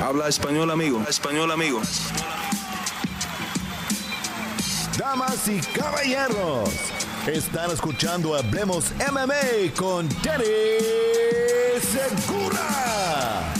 Habla español, amigo. Español, amigo. Damas y caballeros, están escuchando Hablemos MMA con Danny Segura.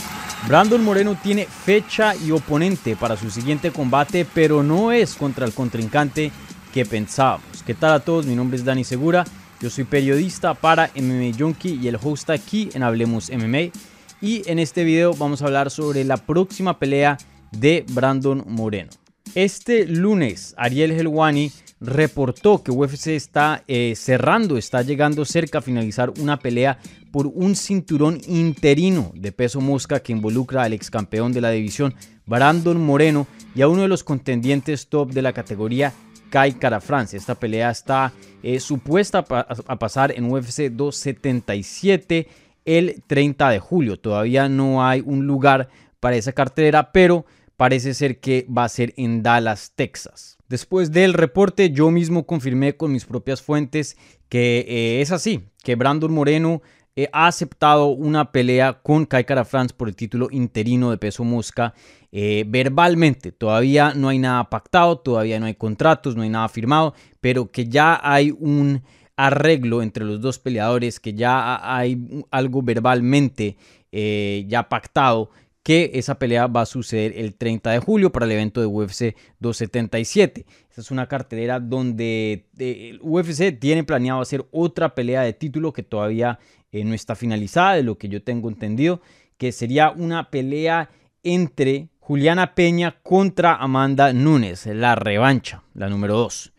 Brandon Moreno tiene fecha y oponente para su siguiente combate, pero no es contra el contrincante que pensábamos. ¿Qué tal a todos? Mi nombre es Dani Segura. Yo soy periodista para MMA Junkie y el host aquí en Hablemos MMA. Y en este video vamos a hablar sobre la próxima pelea de Brandon Moreno. Este lunes, Ariel Helwani reportó que UFC está eh, cerrando, está llegando cerca a finalizar una pelea por un cinturón interino de peso mosca que involucra al ex campeón de la división, Brandon Moreno, y a uno de los contendientes top de la categoría, Kai Cara France. Esta pelea está eh, supuesta a pasar en UFC 277 el 30 de julio. Todavía no hay un lugar para esa cartera, pero parece ser que va a ser en Dallas, Texas. Después del reporte, yo mismo confirmé con mis propias fuentes que eh, es así, que Brandon Moreno eh, ha aceptado una pelea con Kai Cara France por el título interino de peso mosca eh, verbalmente. Todavía no hay nada pactado, todavía no hay contratos, no hay nada firmado, pero que ya hay un arreglo entre los dos peleadores, que ya hay algo verbalmente eh, ya pactado, que esa pelea va a suceder el 30 de julio para el evento de UFC 277. Esta es una cartelera donde eh, UFC tiene planeado hacer otra pelea de título que todavía eh, no está finalizada, de lo que yo tengo entendido, que sería una pelea entre Juliana Peña contra Amanda Nunes, la revancha, la número 2.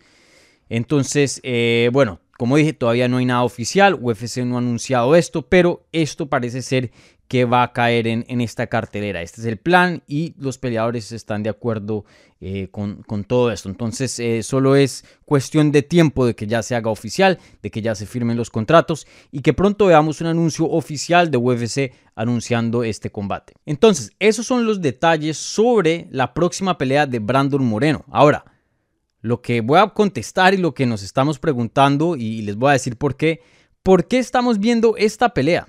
Entonces, bueno, como dije, todavía no hay nada oficial, UFC no ha anunciado esto, pero esto parece ser que va a caer en, esta cartelera. Este es el plan y los peleadores están de acuerdo eh, con, todo esto. Entonces eh, solo es cuestión de tiempo de que ya se haga oficial, de que ya se firmen los contratos y que pronto veamos un anuncio oficial de UFC anunciando este combate. Entonces, esos son los detalles sobre la próxima pelea de Brandon Moreno. Ahora, lo que voy a contestar y lo que nos estamos preguntando, y les voy a decir por qué, ¿por qué estamos viendo esta pelea?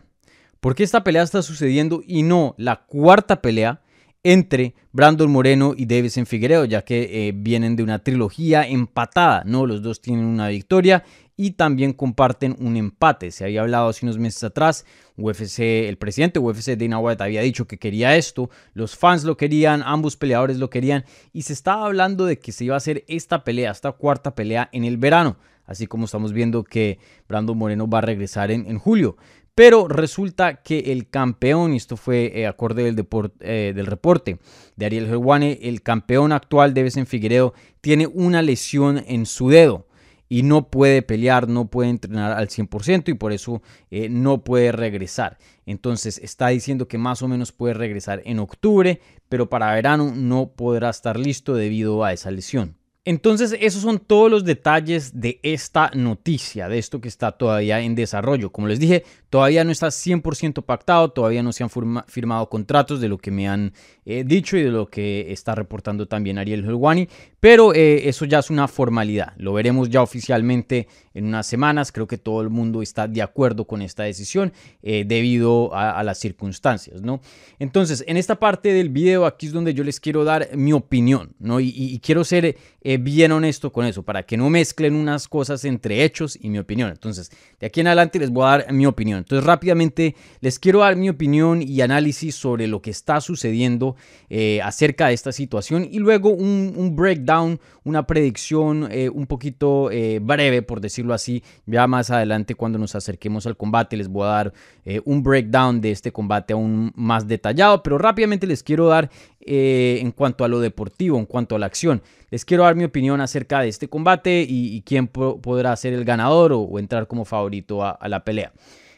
¿Por qué esta pelea está sucediendo y no la cuarta pelea entre Brandon Moreno y Davison Figueredo, ya que eh, vienen de una trilogía empatada, ¿no? Los dos tienen una victoria y también comparten un empate. Se había hablado hace unos meses atrás, UFC, el presidente UFC Dana White había dicho que quería esto, los fans lo querían, ambos peleadores lo querían y se estaba hablando de que se iba a hacer esta pelea, esta cuarta pelea en el verano, así como estamos viendo que Brandon Moreno va a regresar en, julio. Pero resulta que el campeón, y esto fue eh, acorde del, eh, del, reporte de Ariel Helwane, el campeón actual de en Figueredo tiene una lesión en su dedo y no puede pelear, no puede entrenar al 100% y por eso eh, no puede regresar. Entonces está diciendo que más o menos puede regresar en octubre, pero para verano no podrá estar listo debido a esa lesión. Entonces, esos son todos los detalles de esta noticia, de esto que está todavía en desarrollo. Como les dije, todavía no está 100% pactado, todavía no se han firmado contratos de lo que me han eh, dicho y de lo que está reportando también Ariel Helwani, pero eh, eso ya es una formalidad. Lo veremos ya oficialmente en unas semanas. Creo que todo el mundo está de acuerdo con esta decisión eh, debido a, las circunstancias, ¿no? Entonces, en esta parte del video, aquí es donde yo les quiero dar mi opinión, ¿no? Y, quiero ser bien honesto con eso, para que no mezclen unas cosas entre hechos y mi opinión. Entonces, de aquí en adelante les voy a dar mi opinión. Entonces, rápidamente les quiero dar mi opinión y análisis sobre lo que está sucediendo eh, acerca de esta situación y luego un, breakdown, una predicción un poquito breve, por decirlo así. Ya más adelante cuando nos acerquemos al combate les voy a dar eh, un breakdown de este combate aún más detallado, pero rápidamente les quiero dar eh, en cuanto a lo deportivo, en cuanto a la acción. Les quiero dar mi opinión acerca de este combate y, quién podrá ser el ganador o, entrar como favorito a, la pelea.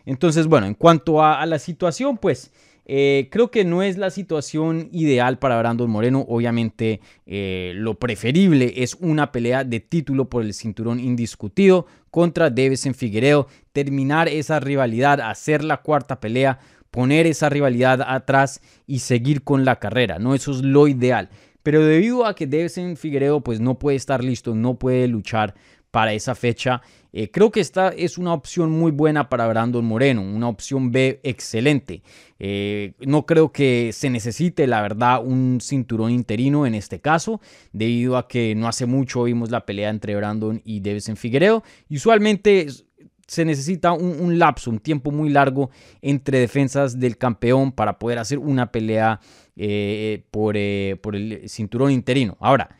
Entonces, bueno, en cuanto a la situación, pues... Eh, creo que no es la situación ideal para Brandon Moreno. Obviamente eh, lo preferible es una pelea de título por el cinturón indiscutido contra Davison Figueiredo. Terminar esa rivalidad, hacer la cuarta pelea, poner esa rivalidad atrás y seguir con la carrera. No, eso es lo ideal. Pero debido a que Davison Figueiredo pues no puede estar listo, no puede luchar para esa fecha, Eh, creo que esta es una opción muy buena para Brandon Moreno, una opción B excelente. Eh, no creo que se necesite, la verdad, un cinturón interino en este caso, debido a que no hace mucho vimos la pelea entre Brandon y Davison Figuereo. usualmente se necesita un, lapso, un tiempo muy largo entre defensas del campeón para poder hacer una pelea eh, por el cinturón interino. Ahora,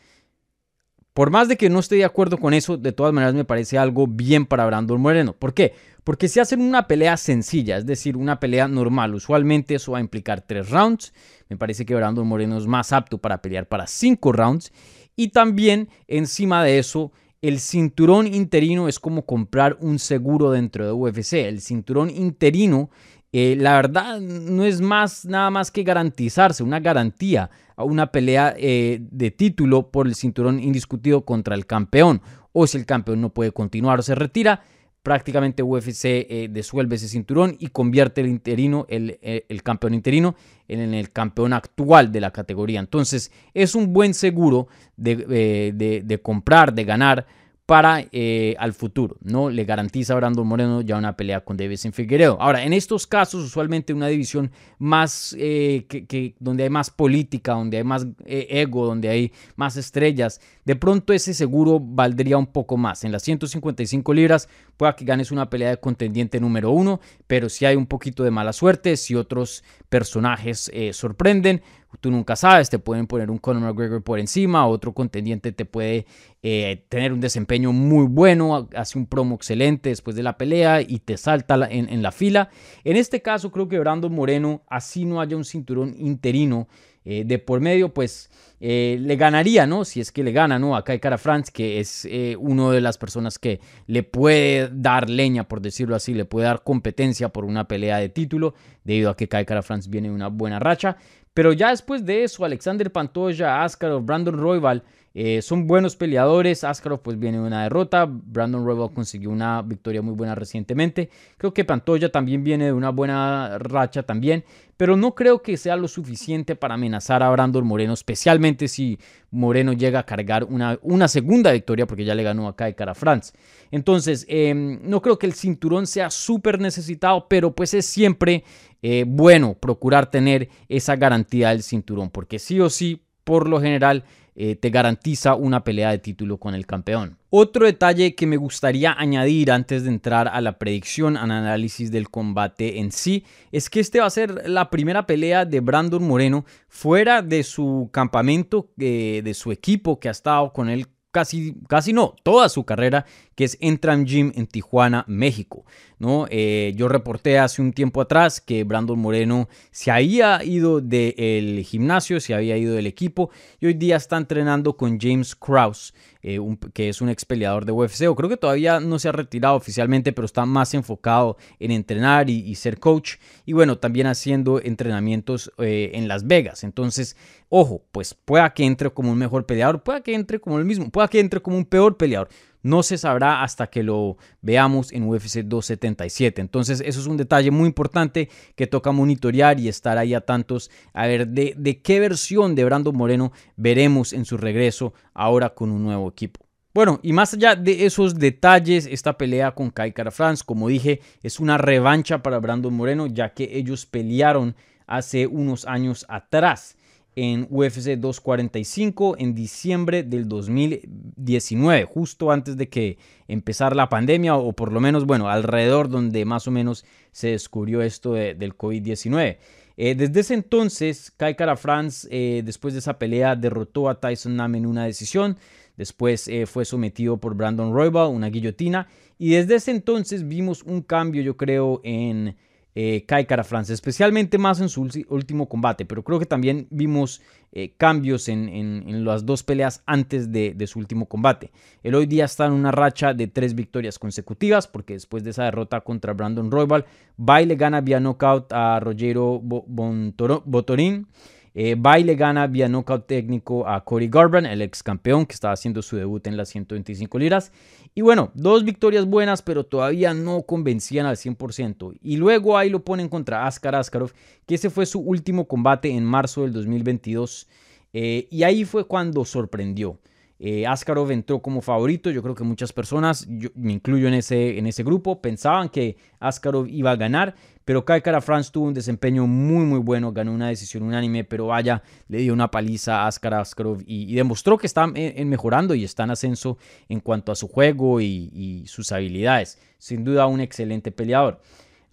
por más de que no esté de acuerdo con eso, de todas maneras me parece algo bien para Brandon Moreno. ¿Por qué? Porque si hacen una pelea sencilla, es decir, una pelea normal, usualmente eso va a implicar tres rounds. Me parece que Brandon Moreno es más apto para pelear para cinco rounds. Y también, encima de eso, el cinturón interino es como comprar un seguro dentro de UFC. El cinturón interino eh, la verdad no es más nada más que garantizarse, una garantía a una pelea eh, de título por el cinturón indiscutido contra el campeón. O si el campeón no puede continuar o se retira, prácticamente UFC eh, desuelve ese cinturón y convierte el interino, el, campeón interino, en, el campeón actual de la categoría. Entonces es un buen seguro de comprar, de ganar para eh, al futuro, ¿no? Le garantiza a Brandon Moreno ya una pelea con Davison Figueiredo. Ahora, en estos casos, usualmente una división más, eh, que, donde hay más política, donde hay más eh, ego, donde hay más estrellas, de pronto ese seguro valdría un poco más. En las 155 libras, pueda que ganes una pelea de contendiente número uno, pero si hay un poquito de mala suerte, si otros personajes sorprenden, tú nunca sabes, te pueden poner un Conor McGregor por encima, otro contendiente te puede eh, tener un desempeño muy bueno, hace un promo excelente después de la pelea y te salta en, la fila. En este caso creo que Brandon Moreno, así no haya un cinturón interino eh, de por medio, pues eh, le ganaría, ¿no? Si es que le gana, ¿no? A Kai Cara France, que es uno de las personas que le puede dar leña, por decirlo así, le puede dar competencia por una pelea de título, debido a que Kai Cara France viene una buena racha. Pero ya después de eso, Alexander Pantoja, Askarov, Brandon Royval eh, son buenos peleadores. Askarov pues viene de una derrota. Brandon Royval consiguió una victoria muy buena recientemente. Creo que Pantoja también viene de una buena racha también. Pero no creo que sea lo suficiente para amenazar a Brandon Moreno, especialmente si Moreno llega a cargar una, una segunda victoria porque ya le ganó acá de cara a France. Entonces, em, no creo que el cinturón sea súper necesitado, pero pues es siempre eh, bueno procurar tener esa garantía del cinturón, porque sí o sí, por lo general, eh, te garantiza una pelea de título con el campeón. Otro detalle que me gustaría añadir antes de entrar a la predicción, al análisis del combate en sí, es que este va a ser la primera pelea de Brandon Moreno fuera de su campamento, eh, de su equipo que ha estado con él casi, casi no, toda su carrera, que es Entram Gym en Tijuana, México. ¿no? Eh, yo reporté hace un tiempo atrás que Brandon Moreno se había ido del gimnasio, se había ido del equipo y hoy día está entrenando con James Krause, eh, que es un ex peleador de UFC. O creo que todavía no se ha retirado oficialmente, pero está más enfocado en entrenar y, ser coach. Y bueno, también haciendo entrenamientos eh, en Las Vegas. Entonces, ojo, pues pueda que entre como un mejor peleador, pueda que entre como el mismo, pueda que entre como un peor peleador no se sabrá hasta que lo veamos en UFC 277. Entonces eso es un detalle muy importante que toca monitorear y estar ahí a tantos a ver de, qué versión de Brandon Moreno veremos en su regreso ahora con un nuevo equipo. Bueno, y más allá de esos detalles, esta pelea con Kai Cara France, como dije, es una revancha para Brandon Moreno, ya que ellos pelearon hace unos años atrás en UFC 245 en diciembre del 2019, justo antes de que empezara la pandemia o por lo menos, bueno, alrededor donde más o menos se descubrió esto del COVID-19. Eh, desde ese entonces, Kai Cara France, eh, después de esa pelea, derrotó a Tyson Nam en una decisión. Después eh, fue sometido por Brandon Royval, una guillotina. Y desde ese entonces vimos un cambio, yo creo, en eh, Kai Cara especialmente más en su último combate, pero creo que también vimos eh, cambios en, las dos peleas antes de, su último combate. Él hoy día está en una racha de tres victorias consecutivas, porque después de esa derrota contra Brandon Royal, Baile gana vía knockout a Rogero Botorín. Eh, Baile gana vía knockout técnico a Cody Garbrandt, el ex campeón que estaba haciendo su debut en las 125 liras. Y bueno, dos victorias buenas, pero todavía no convencían al 100%. Y luego ahí lo ponen contra Askar Askarov, que ese fue su último combate en marzo del 2022. Eh, y ahí fue cuando sorprendió. Eh, Askarov entró como favorito. Yo creo que muchas personas, yo me incluyo en ese, en ese grupo, pensaban que Askarov iba a ganar. Pero Kai Kara France tuvo un desempeño muy, muy bueno. Ganó una decisión unánime, pero vaya, le dio una paliza a Askar Askarov y, demostró que está en, mejorando y está en ascenso en cuanto a su juego y sus habilidades. Sin duda, un excelente peleador.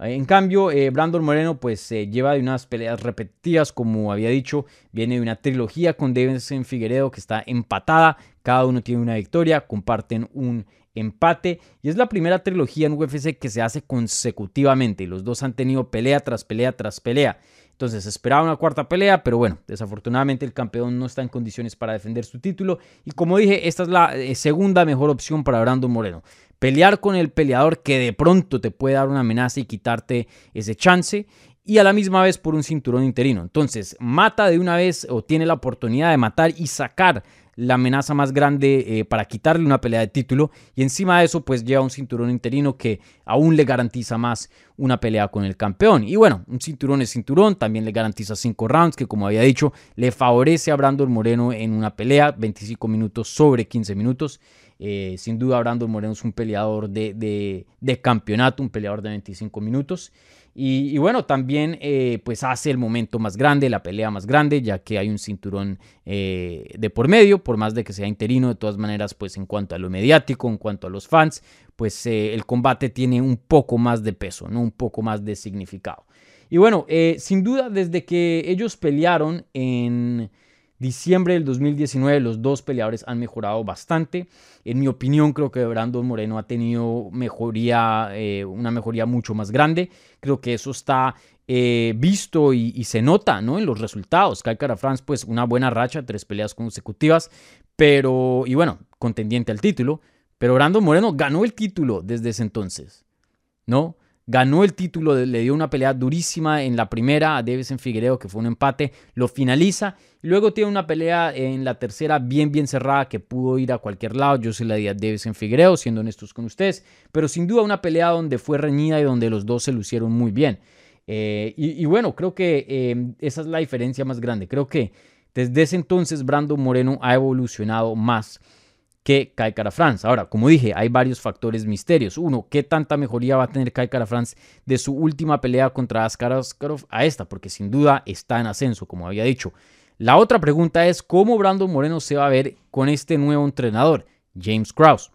En cambio, eh, Brandon Moreno pues se lleva de unas peleas repetidas, como había dicho, viene de una trilogía con Davidson Figueredo que está empatada, cada uno tiene una victoria, comparten un empate y es la primera trilogía en UFC que se hace consecutivamente, los dos han tenido pelea tras pelea tras pelea. Entonces esperaba una cuarta pelea, pero bueno, desafortunadamente el campeón no está en condiciones para defender su título. Y como dije, esta es la eh, segunda mejor opción para Brandon Moreno. Pelear con el peleador que de pronto te puede dar una amenaza y quitarte ese chance y a la misma vez por un cinturón interino. Entonces, mata de una vez o tiene la oportunidad de matar y sacar la amenaza más grande eh, para quitarle una pelea de título y encima de eso pues lleva un cinturón interino que aún le garantiza más una pelea con el campeón. Y bueno, un cinturón es cinturón, también le garantiza 5 rounds que como había dicho le favorece a Brandon Moreno en una pelea, 25 minutos sobre 15 minutos. Eh, sin duda Brandon Moreno es un peleador de, de campeonato, un peleador de 25 minutos. Y, bueno, también eh, pues hace el momento más grande, la pelea más grande, ya que hay un cinturón eh, de por medio, por más de que sea interino, de todas maneras, pues en cuanto a lo mediático, en cuanto a los fans, pues eh, el combate tiene un poco más de peso, ¿no? un poco más de significado. Y bueno, sin duda, desde que ellos pelearon en diciembre del 2019 los dos peleadores han mejorado bastante. En mi opinión creo que Brandon Moreno ha tenido mejoría, eh, una mejoría mucho más grande. Creo que eso está eh, visto y, se nota ¿no? en los resultados. Kai Cara France pues una buena racha, tres peleas consecutivas, pero y bueno, contendiente al título. Pero Brandon Moreno ganó el título desde ese entonces. ¿No? Ganó el título, le dio una pelea durísima en la primera a Davison Figueiredo, que fue un empate, lo finaliza. Y luego tiene una pelea en la tercera bien, bien cerrada que pudo ir a cualquier lado. Yo se la di a Davison Figueiredo, siendo honestos con ustedes. Pero sin duda una pelea donde fue reñida y donde los dos se lucieron muy bien. Eh, y, bueno, creo que eh, esa es la diferencia más grande. Creo que desde ese entonces Brandon Moreno ha evolucionado más que Kai Cara France. Ahora, como dije, hay varios factores misterios. Uno, ¿qué tanta mejoría va a tener Kai Cara France de su última pelea contra Askar Askarov a esta? Porque sin duda está en ascenso, como había dicho. La otra pregunta es cómo Brandon Moreno se va a ver con este nuevo entrenador, James Krause.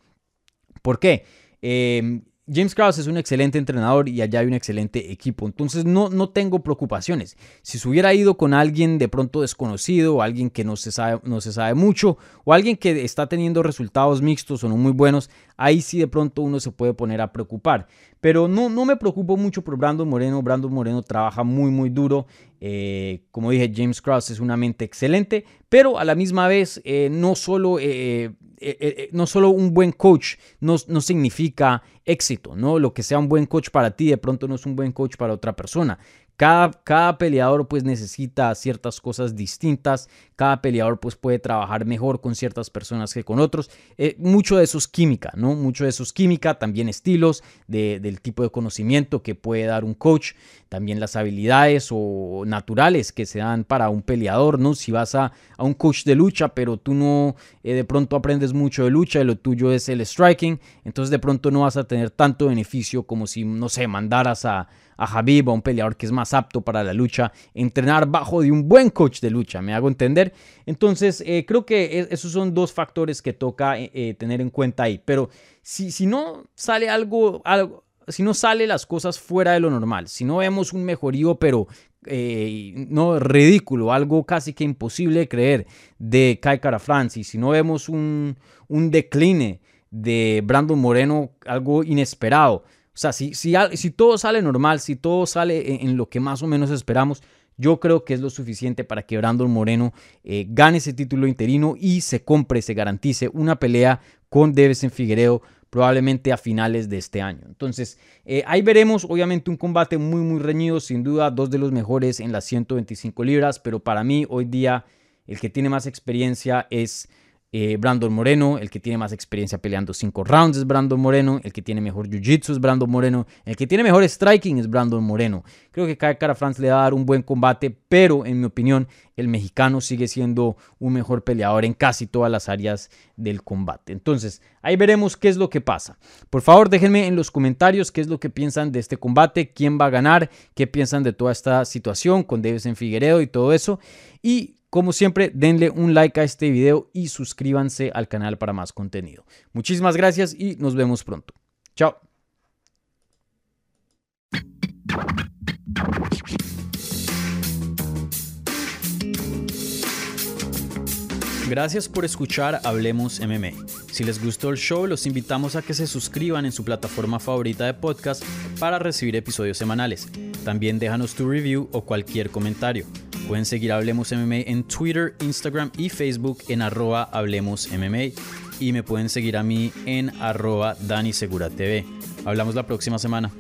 ¿Por qué? Eh, James Krause es un excelente entrenador y allá hay un excelente equipo. Entonces no, no tengo preocupaciones. Si se hubiera ido con alguien de pronto desconocido o alguien que no se, sabe, no se sabe mucho o alguien que está teniendo resultados mixtos o no muy buenos, ahí sí de pronto uno se puede poner a preocupar. Pero no, no me preocupo mucho por Brandon Moreno. Brandon Moreno trabaja muy, muy duro. Eh, como dije, James Krause es una mente excelente, pero a la misma vez eh, no, solo, eh, no solo un buen coach no, no significa éxito, ¿no? Lo que sea un buen coach para ti de pronto no es un buen coach para otra persona. Cada, peleador pues necesita ciertas cosas distintas, cada peleador pues puede trabajar mejor con ciertas personas que con otros. Eh, mucho de eso es química, ¿no? Mucho de eso es química, también estilos del tipo de conocimiento que puede dar un coach, también las habilidades o naturales que se dan para un peleador, ¿no? Si vas a, un coach de lucha, pero tú no eh, de pronto aprendes mucho de lucha y lo tuyo es el striking, entonces de pronto no vas a tener tanto beneficio como si, no sé, mandaras a a Habib, un peleador que es más apto para la lucha, entrenar bajo de un buen coach de lucha, me hago entender. Entonces, eh, creo que esos son dos factores que toca eh, eh, tener en cuenta ahí. Pero si, si no sale algo, algo, si no sale las cosas fuera de lo normal, si no vemos un mejorío, pero no ridículo, algo casi que imposible de creer de Kai Cara France, si no vemos un, un decline de Brandon Moreno, algo inesperado, o sea, si, si, todo sale normal, si todo sale en, lo que más o menos esperamos, yo creo que es lo suficiente para que Brandon Moreno eh, gane ese título interino y se compre, se garantice una pelea con en Figueiredo probablemente a finales de este año. Entonces, eh, ahí veremos obviamente un combate muy, muy reñido, sin duda dos de los mejores en las 125 libras, pero para mí hoy día el que tiene más experiencia es eh, Brandon Moreno, el que tiene más experiencia peleando 5 rounds es Brandon Moreno, el que tiene mejor jiu-jitsu es Brandon Moreno, el que tiene mejor striking es Brandon Moreno. Creo que Kai Cara France le va a dar un buen combate, pero en mi opinión el mexicano sigue siendo un mejor peleador en casi todas las áreas del combate. Entonces, ahí veremos qué es lo que pasa. Por favor, déjenme en los comentarios qué es lo que piensan de este combate, quién va a ganar, qué piensan de toda esta situación con en Figueredo y todo eso. Y como siempre, denle un like a este video y suscríbanse al canal para más contenido. Muchísimas gracias y nos vemos pronto. Chao. Gracias por escuchar Hablemos MMA. Si les gustó el show, los invitamos a que se suscriban en su plataforma favorita de podcast para recibir episodios semanales. También déjanos tu review o cualquier comentario. Pueden seguir Hablemos MMA en Twitter, Instagram y Facebook en arroba Hablemos MMA. Y me pueden seguir a mí en arroba Dani Segura TV. Hablamos la próxima semana.